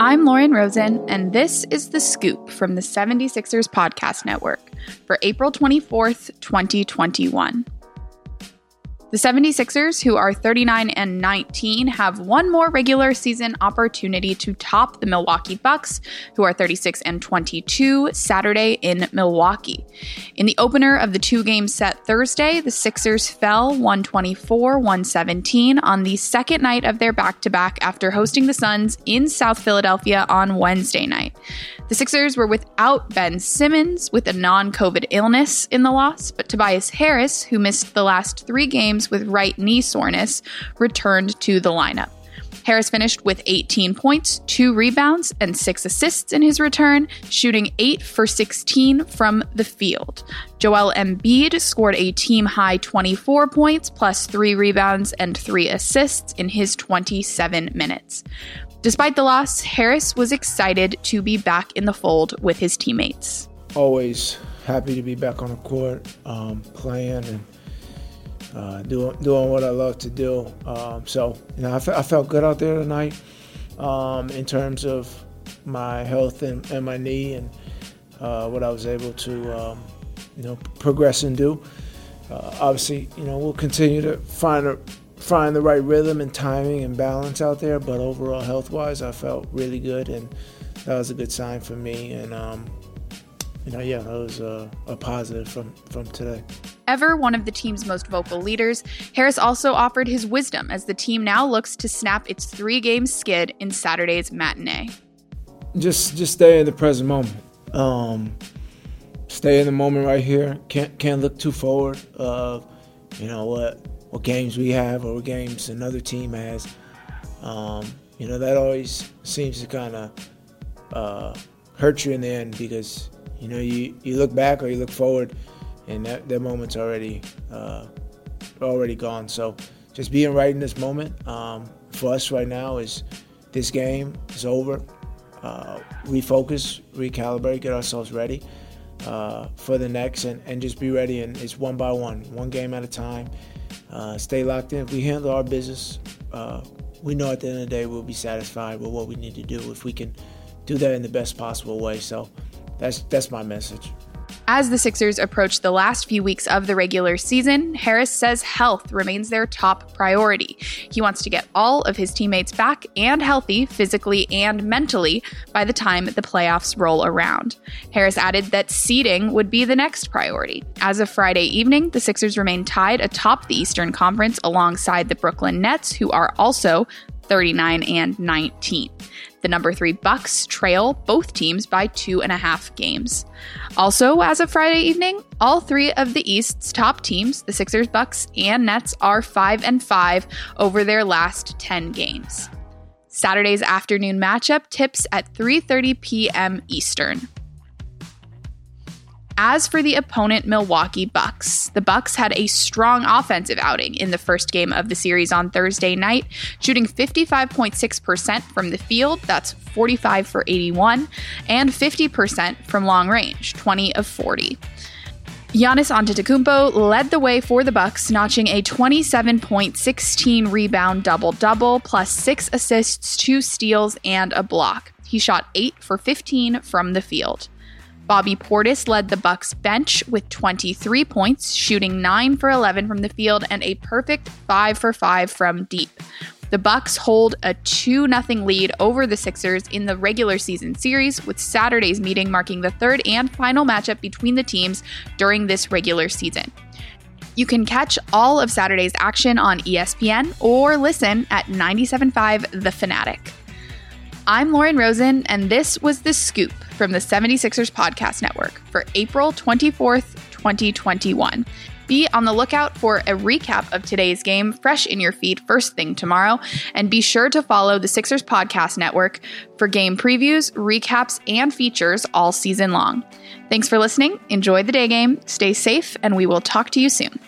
I'm Lauren Rosen, and this is The Scoop from the 76ers Podcast Network for April 24th, 2021. The 76ers, who are 39 and 19, have one more regular season opportunity to top the Milwaukee Bucks, who are 36 and 22, Saturday in Milwaukee. In the opener of the two game set Thursday, the Sixers fell 124 117 on the second night of their back to back after hosting the Suns in South Philadelphia on Wednesday night. The Sixers were without Ben Simmons with a non COVID illness in the loss, but Tobias Harris, who missed the last three games with right knee soreness, returned to the lineup. Harris finished with 18 points, 2 rebounds, and 6 assists in his return, shooting 8 for 16 from the field. Joel Embiid scored a team high 24 points, plus 3 rebounds and 3 assists in his 27 minutes. Despite the loss, Harris was excited to be back in the fold with his teammates. Always happy to be back on the court, um, playing and uh, doing doing what I love to do. Um, so you know, I, fe- I, felt good out there tonight um, in terms of my health and, and my knee and uh, what I was able to um, you know progress and do. Uh, obviously, you know we'll continue to find a find the right rhythm and timing and balance out there. But overall, health wise, I felt really good, and that was a good sign for me. And um, you know, yeah, that was a, a positive from from today. Ever one of the team's most vocal leaders, Harris also offered his wisdom as the team now looks to snap its three-game skid in Saturday's matinee. Just just stay in the present moment. Um, stay in the moment right here. Can't can't look too forward. Of you know what what games we have or games another team has. Um, you know, that always seems to kind of uh, hurt you in the end because, you know, you, you look back or you look forward and that, that moment's already uh, already gone. So just being right in this moment um, for us right now is this game is over. Uh, refocus, recalibrate, get ourselves ready uh, for the next, and, and just be ready. And it's one by one, one game at a time uh, stay locked in. If we handle our business, uh, we know at the end of the day we'll be satisfied with what we need to do if we can do that in the best possible way. So that's that's my message. As the Sixers approach the last few weeks of the regular season, Harris says health remains their top priority. He wants to get all of his teammates back and healthy physically and mentally by the time the playoffs roll around. Harris added that seeding would be the next priority. As of Friday evening, the Sixers remain tied atop the Eastern Conference alongside the Brooklyn Nets, who are also 39 and 19. The number three Bucks trail both teams by two and a half games. Also, as of Friday evening, all three of the East's top teams, the Sixers, Bucks, and Nets, are five and five over their last 10 games. Saturday's afternoon matchup tips at 3:30 p.m. Eastern. As for the opponent Milwaukee Bucks, the Bucks had a strong offensive outing in the first game of the series on Thursday night, shooting 55.6% from the field, that's 45 for 81, and 50% from long range, 20 of 40. Giannis Antetokounmpo led the way for the Bucks, notching a 27.16 rebound double-double plus 6 assists, 2 steals and a block. He shot 8 for 15 from the field. Bobby Portis led the Bucks bench with 23 points, shooting 9 for 11 from the field and a perfect 5 for 5 from deep. The Bucks hold a 2-0 lead over the Sixers in the regular season series, with Saturday's meeting marking the third and final matchup between the teams during this regular season. You can catch all of Saturday's action on ESPN or listen at 97.5 The Fanatic. I'm Lauren Rosen, and this was The Scoop from the 76ers Podcast Network for April 24th, 2021. Be on the lookout for a recap of today's game fresh in your feed first thing tomorrow. And be sure to follow the Sixers Podcast Network for game previews, recaps, and features all season long. Thanks for listening. Enjoy the day game, stay safe, and we will talk to you soon.